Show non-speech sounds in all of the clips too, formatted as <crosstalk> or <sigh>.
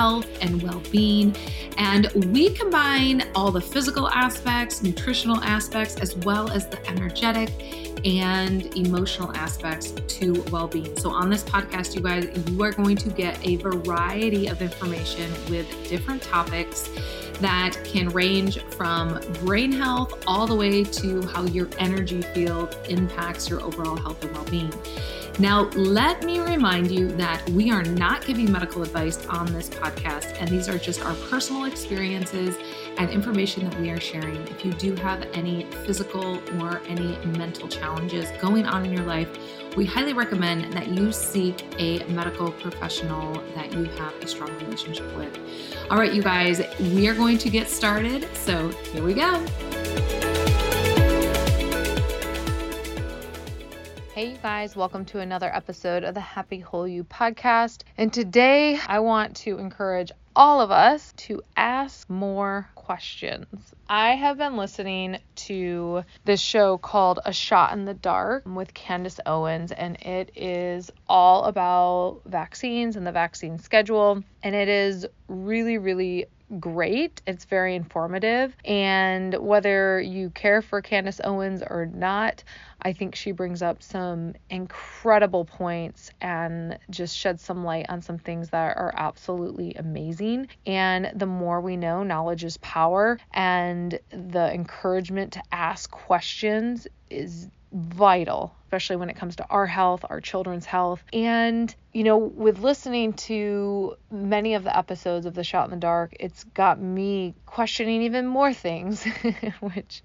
health and well being. And we combine all the physical aspects, nutritional aspects, as well as the energetic and emotional aspects to well being. So, on this podcast, you guys, you are going to get a variety of information with different topics that can range from brain health all the way to how your energy field impacts your overall health and well being. Now, let me remind you that we are not giving medical advice on this podcast, and these are just our personal experiences and information that we are sharing. If you do have any physical or any mental challenges going on in your life, we highly recommend that you seek a medical professional that you have a strong relationship with. All right, you guys, we are going to get started. So here we go. Hey, you guys, welcome to another episode of the Happy Whole You podcast. And today I want to encourage all of us to ask more questions. I have been listening to this show called A Shot in the Dark with Candace Owens, and it is all about vaccines and the vaccine schedule. And it is really, really great. It's very informative. And whether you care for Candace Owens or not, I think she brings up some incredible points and just sheds some light on some things that are absolutely amazing. And the more we know, knowledge is power, and the encouragement to ask questions is vital, especially when it comes to our health, our children's health. And, you know, with listening to many of the episodes of The Shot in the Dark, it's got me questioning even more things, <laughs> which,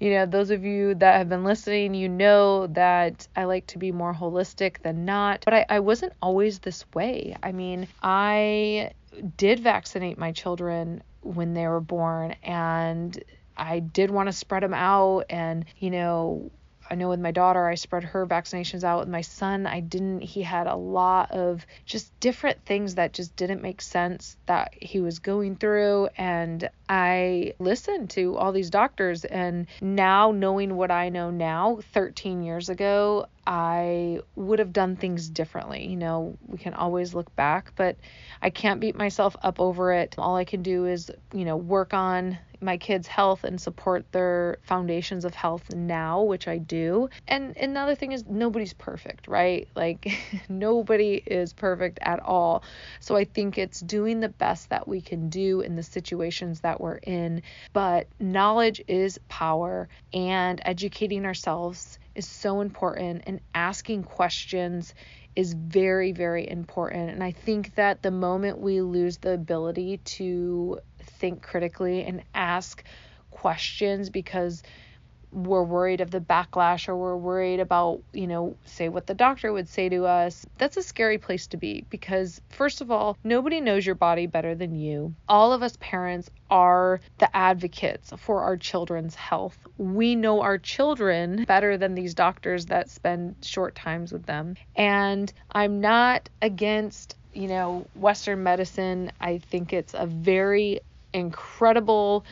you know, those of you that have been listening, you know that I like to be more holistic than not. But I, I wasn't always this way. I mean, I did vaccinate my children when they were born and I did want to spread them out and you know I know with my daughter, I spread her vaccinations out. With my son, I didn't. He had a lot of just different things that just didn't make sense that he was going through. And I listened to all these doctors. And now, knowing what I know now, 13 years ago, I would have done things differently. You know, we can always look back, but I can't beat myself up over it. All I can do is, you know, work on my kids' health and support their foundations of health now, which I do. And another thing is nobody's perfect, right? <laughs> Like nobody is perfect at all. So I think it's doing the best that we can do in the situations that we're in. But knowledge is power and educating ourselves is so important and asking questions is very, very important. And I think that the moment we lose the ability to think critically and ask questions because we're worried of the backlash or we're worried about, you know, say what the doctor would say to us, that's a scary place to be because, first of all, nobody knows your body better than you. All of us parents are the advocates for our children's health. We know our children better than these doctors that spend short times with them. And I'm not against, you know, Western medicine. I think it's a very incredible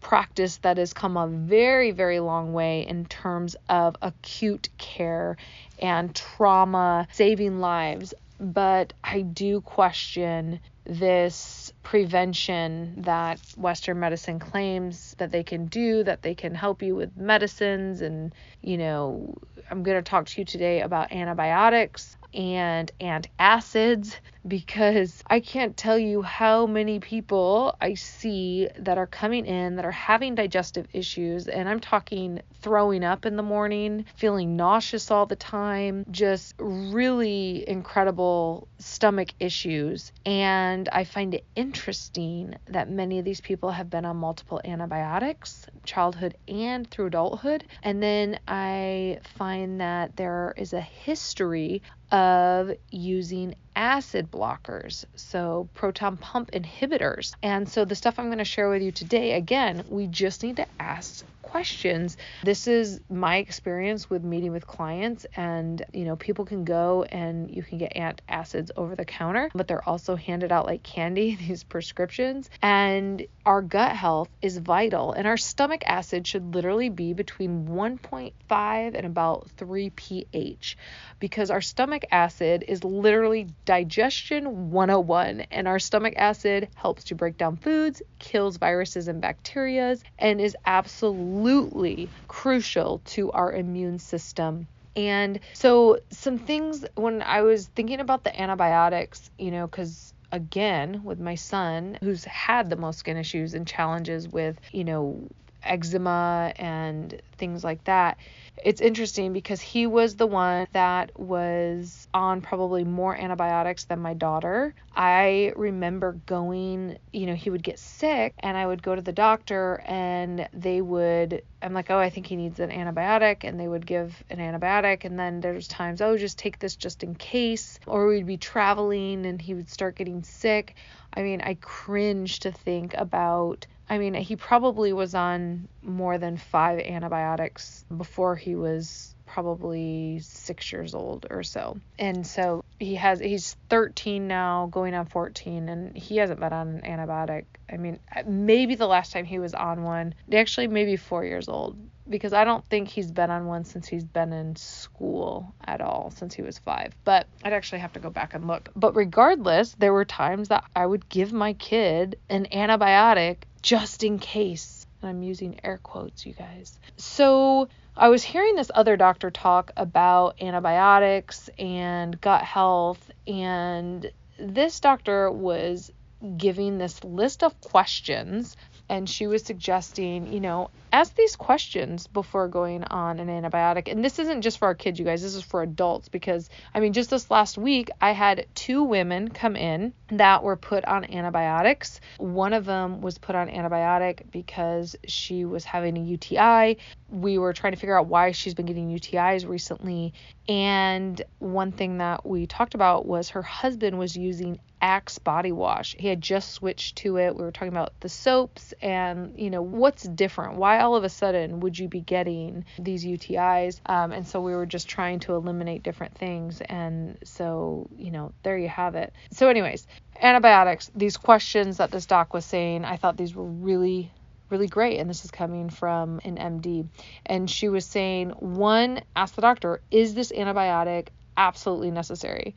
practice that has come a very, very long way in terms of acute care and trauma, saving lives. But I do question this prevention that Western medicine claims that they can do, that they can help you with medicines. And, you know, I'm going to talk to you today about antibiotics and antacids because I can't tell you how many people I see that are coming in that are having digestive issues. And I'm talking throwing up in the morning, feeling nauseous all the time, just really incredible stomach issues. And I find it interesting that many of these people have been on multiple antibiotics, childhood and through adulthood. And then I find that there is a history of using acid blockers, so proton pump inhibitors. And so the stuff I'm going to share with you today, again, we just need to ask questions. This is my experience with meeting with clients and you know people can go and you can get antacids over the counter, but they're also handed out like candy <laughs> these prescriptions and our gut health is vital and our stomach acid should literally be between 1.5 and about 3 pH because our stomach acid is literally digestion 101 and our stomach acid helps to break down foods, kills viruses and bacteria and is absolutely absolutely crucial to our immune system. And so, some things when I was thinking about the antibiotics, you know, because again, with my son who's had the most skin issues and challenges with, you know, eczema and things like that, it's interesting because he was the one that was on probably more antibiotics than my daughter. I remember going, you know, he would get sick and I would go to the doctor and they would I'm like, "Oh, I think he needs an antibiotic." And they would give an antibiotic and then there's times, "Oh, just take this just in case." Or we'd be traveling and he would start getting sick. I mean, I cringe to think about I mean, he probably was on more than five antibiotics before he was probably six years old or so. And so he has, he's 13 now, going on 14, and he hasn't been on an antibiotic. I mean, maybe the last time he was on one, actually, maybe four years old, because I don't think he's been on one since he's been in school at all, since he was five. But I'd actually have to go back and look. But regardless, there were times that I would give my kid an antibiotic just in case. And I'm using air quotes, you guys. So I was hearing this other doctor talk about antibiotics and gut health, and this doctor was giving this list of questions and she was suggesting, you know, ask these questions before going on an antibiotic. And this isn't just for our kids, you guys, this is for adults because, I mean, just this last week, I had two women come in that were put on antibiotics. One of them was put on antibiotic because she was having a UTI. We were trying to figure out why she's been getting UTIs recently. And one thing that we talked about was her husband was using Axe body wash. He had just switched to it. We were talking about the soaps and, you know, what's different? Why all of a sudden would you be getting these UTIs? Um, and so we were just trying to eliminate different things. And so, you know, there you have it. So, anyways, antibiotics, these questions that this doc was saying, I thought these were really really great and this is coming from an MD and she was saying one ask the doctor is this antibiotic absolutely necessary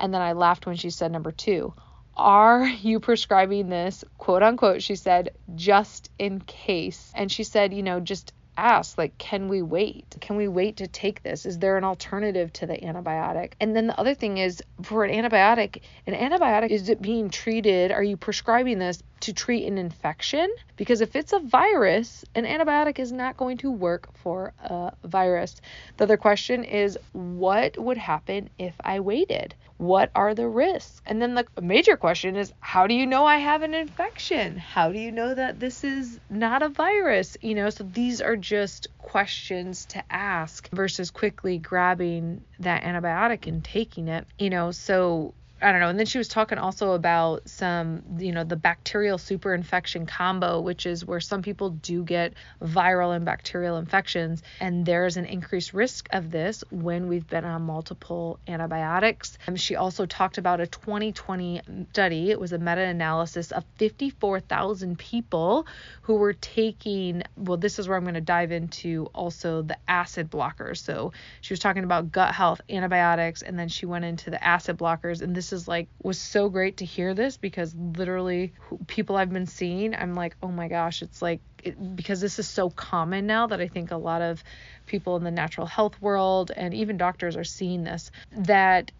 and then I laughed when she said number two. Are you prescribing this, quote unquote? She said, just in case. And she said, you know, just ask like can we wait can we wait to take this is there an alternative to the antibiotic and then the other thing is for an antibiotic an antibiotic is it being treated are you prescribing this to treat an infection because if it's a virus an antibiotic is not going to work for a virus the other question is what would happen if i waited what are the risks? And then the major question is how do you know I have an infection? How do you know that this is not a virus? You know, so these are just questions to ask versus quickly grabbing that antibiotic and taking it. You know, so I don't know. And then she was talking also about some, you know, the bacterial superinfection combo, which is where some people do get viral and bacterial infections. And there's an increased risk of this when we've been on multiple antibiotics. And she also talked about a 2020 study. It was a meta analysis of 54,000 people who were taking, well, this is where I'm going to dive into also the acid blockers. So she was talking about gut health, antibiotics, and then she went into the acid blockers. And this is like was so great to hear this because literally people I've been seeing, I'm like, oh my gosh, it's like it, because this is so common now that I think a lot of people in the natural health world and even doctors are seeing this that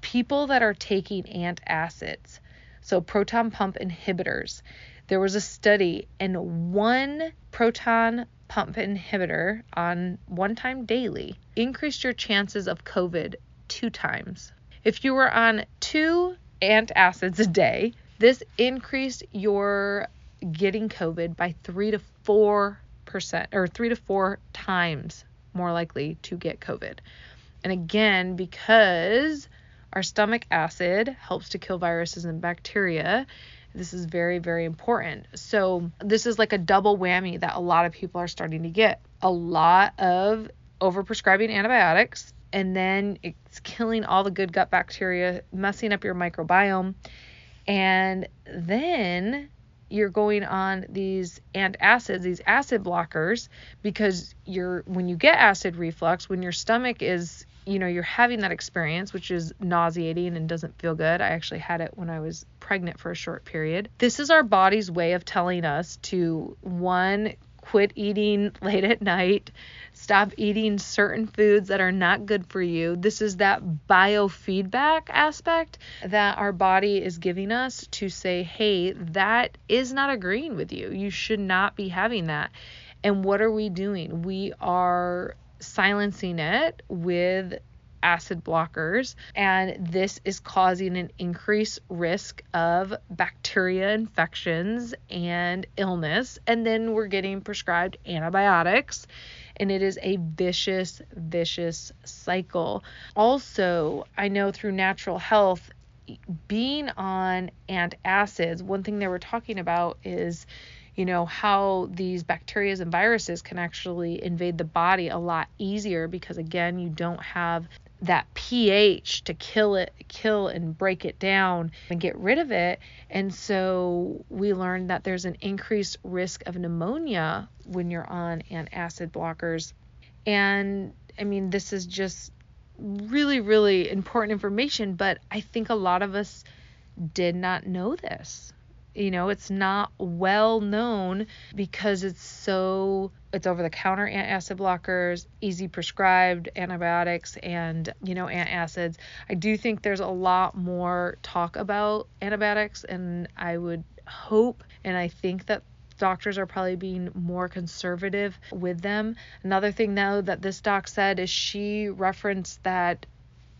people that are taking antacids, so proton pump inhibitors, there was a study and one proton pump inhibitor on one time daily increased your chances of COVID two times. If you were on two antacids a day, this increased your getting COVID by three to four percent or three to four times more likely to get COVID. And again, because Our stomach acid helps to kill viruses and bacteria. This is very, very important. So, this is like a double whammy that a lot of people are starting to get. A lot of overprescribing antibiotics, and then it's killing all the good gut bacteria, messing up your microbiome. And then you're going on these antacids, these acid blockers, because you're when you get acid reflux, when your stomach is, you know, you're having that experience, which is nauseating and doesn't feel good. I actually had it when I was pregnant for a short period. This is our body's way of telling us to one quit eating late at night, stop eating certain foods that are not good for you. This is that biofeedback aspect that our body is giving us to say, hey, that is not agreeing with you. You should not be having that. And what are we doing? We are silencing it with acid blockers, and this is causing an increased risk of bacteria infections and illness. And then we're getting prescribed antibiotics, and it is a vicious, vicious cycle. Also, I know through natural health, being on antacids, one thing they were talking about is you know how these bacteria and viruses can actually invade the body a lot easier because again you don't have that pH to kill it, kill and break it down and get rid of it. And so we learned that there's an increased risk of pneumonia when you're on antacid blockers. And I mean, this is just really, really important information, but I think a lot of us did not know this. You know, it's not well known because it's so it's over the counter antacid blockers, easy prescribed antibiotics and, you know, antacids. I do think there's a lot more talk about antibiotics and I would hope and I think that doctors are probably being more conservative with them. Another thing though that this doc said is she referenced that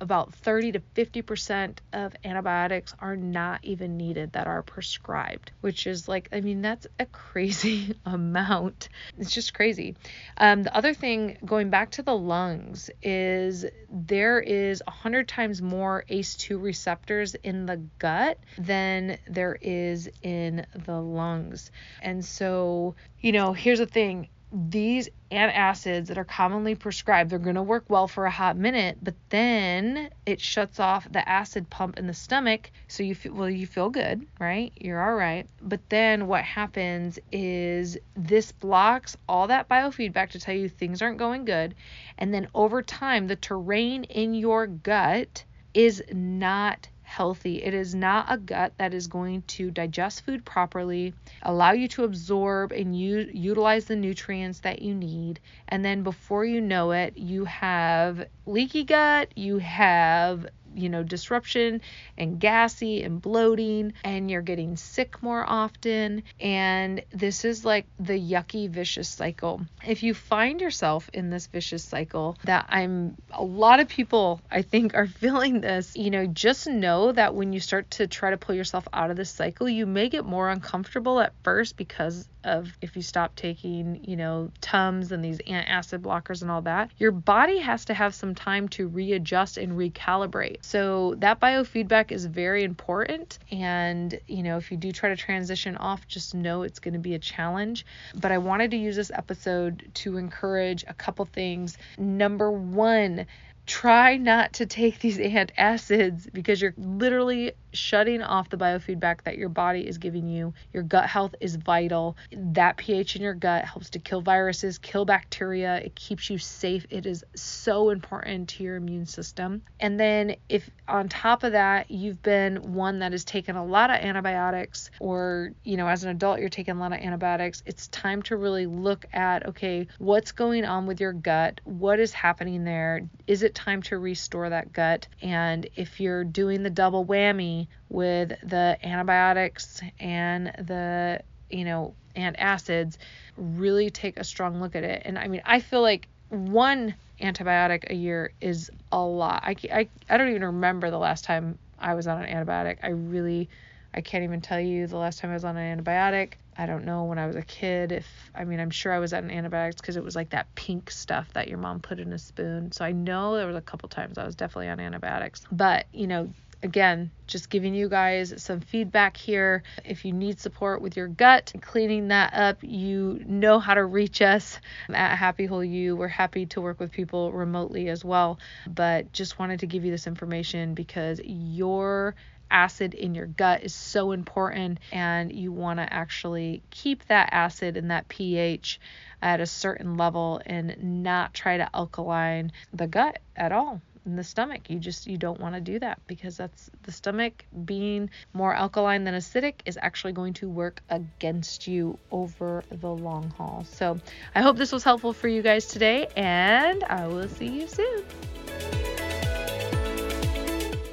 about 30 to 50% of antibiotics are not even needed that are prescribed, which is like, I mean, that's a crazy <laughs> amount. It's just crazy. Um, the other thing, going back to the lungs, is there is 100 times more ACE2 receptors in the gut than there is in the lungs. And so, you know, here's the thing these antacids that are commonly prescribed, they're going to work well for a hot minute, but then it shuts off the acid pump in the stomach. So you feel, well, you feel good, right? You're all right. But then what happens is this blocks all that biofeedback to tell you things aren't going good. And then over time, the terrain in your gut is not healthy. It is not a gut that is going to digest food properly, allow you to absorb and u- utilize the nutrients that you need. And then before you know it, you have leaky gut, you have you know, disruption and gassy and bloating, and you're getting sick more often. And this is like the yucky, vicious cycle. If you find yourself in this vicious cycle, that I'm a lot of people I think are <laughs> feeling this, you know, just know that when you start to try to pull yourself out of this cycle, you may get more uncomfortable at first because of if you stop taking, you know, Tums and these acid blockers and all that, your body has to have some time to readjust and recalibrate. So that biofeedback is very important. And, you know, if you do try to transition off, just know it's going to be a challenge. But I wanted to use this episode to encourage a couple things. Number one, try not to take these <laughs> antacids because you're literally shutting off the biofeedback that your body is giving you. Your gut health is vital. That pH in your gut helps to kill viruses, kill bacteria. It keeps you safe. It is so important to your immune system. And then, if on top of that, you've been one that has taken a lot of antibiotics, or, you know, as an adult, you're taking a lot of antibiotics, it's time to really look at okay, what's going on with your gut? What is happening there? Is it time to restore that gut? And if you're doing the double whammy, with the antibiotics and the, you know, antacids, really take a strong look at it. And I mean, I feel like one antibiotic a year is a lot. I, I, I don't even remember the last time I was on an antibiotic. I really, I can't even tell you the last time I was on an antibiotic. I don't know when I was a kid if I mean I'm sure I was on antibiotics because it was like that pink stuff that your mom put in a spoon. So I know there was a couple times I was definitely on antibiotics. But, you know, again, just giving you guys some feedback here. If you need support with your gut, cleaning that up, you know how to reach us at Happy Whole You. We're happy to work with people remotely as well, but just wanted to give you this information because your acid in your gut is so important and you want to actually keep that acid and that pH at a certain level and not try to alkaline the gut at all in the stomach. You just you don't want to do that because that's the stomach being more alkaline than acidic is actually going to work against you over the long haul. So, I hope this was helpful for you guys today and I will see you soon.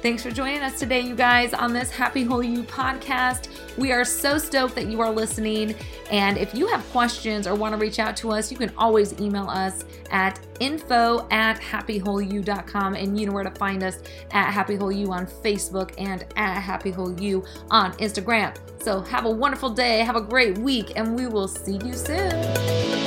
Thanks for joining us today, you guys, on this Happy Whole You podcast. We are so stoked that you are listening. And if you have questions or want to reach out to us, you can always email us at info at happywholeyou.com. And you know where to find us at Happy Whole You on Facebook and at Happy Whole You on Instagram. So have a wonderful day, have a great week, and we will see you soon.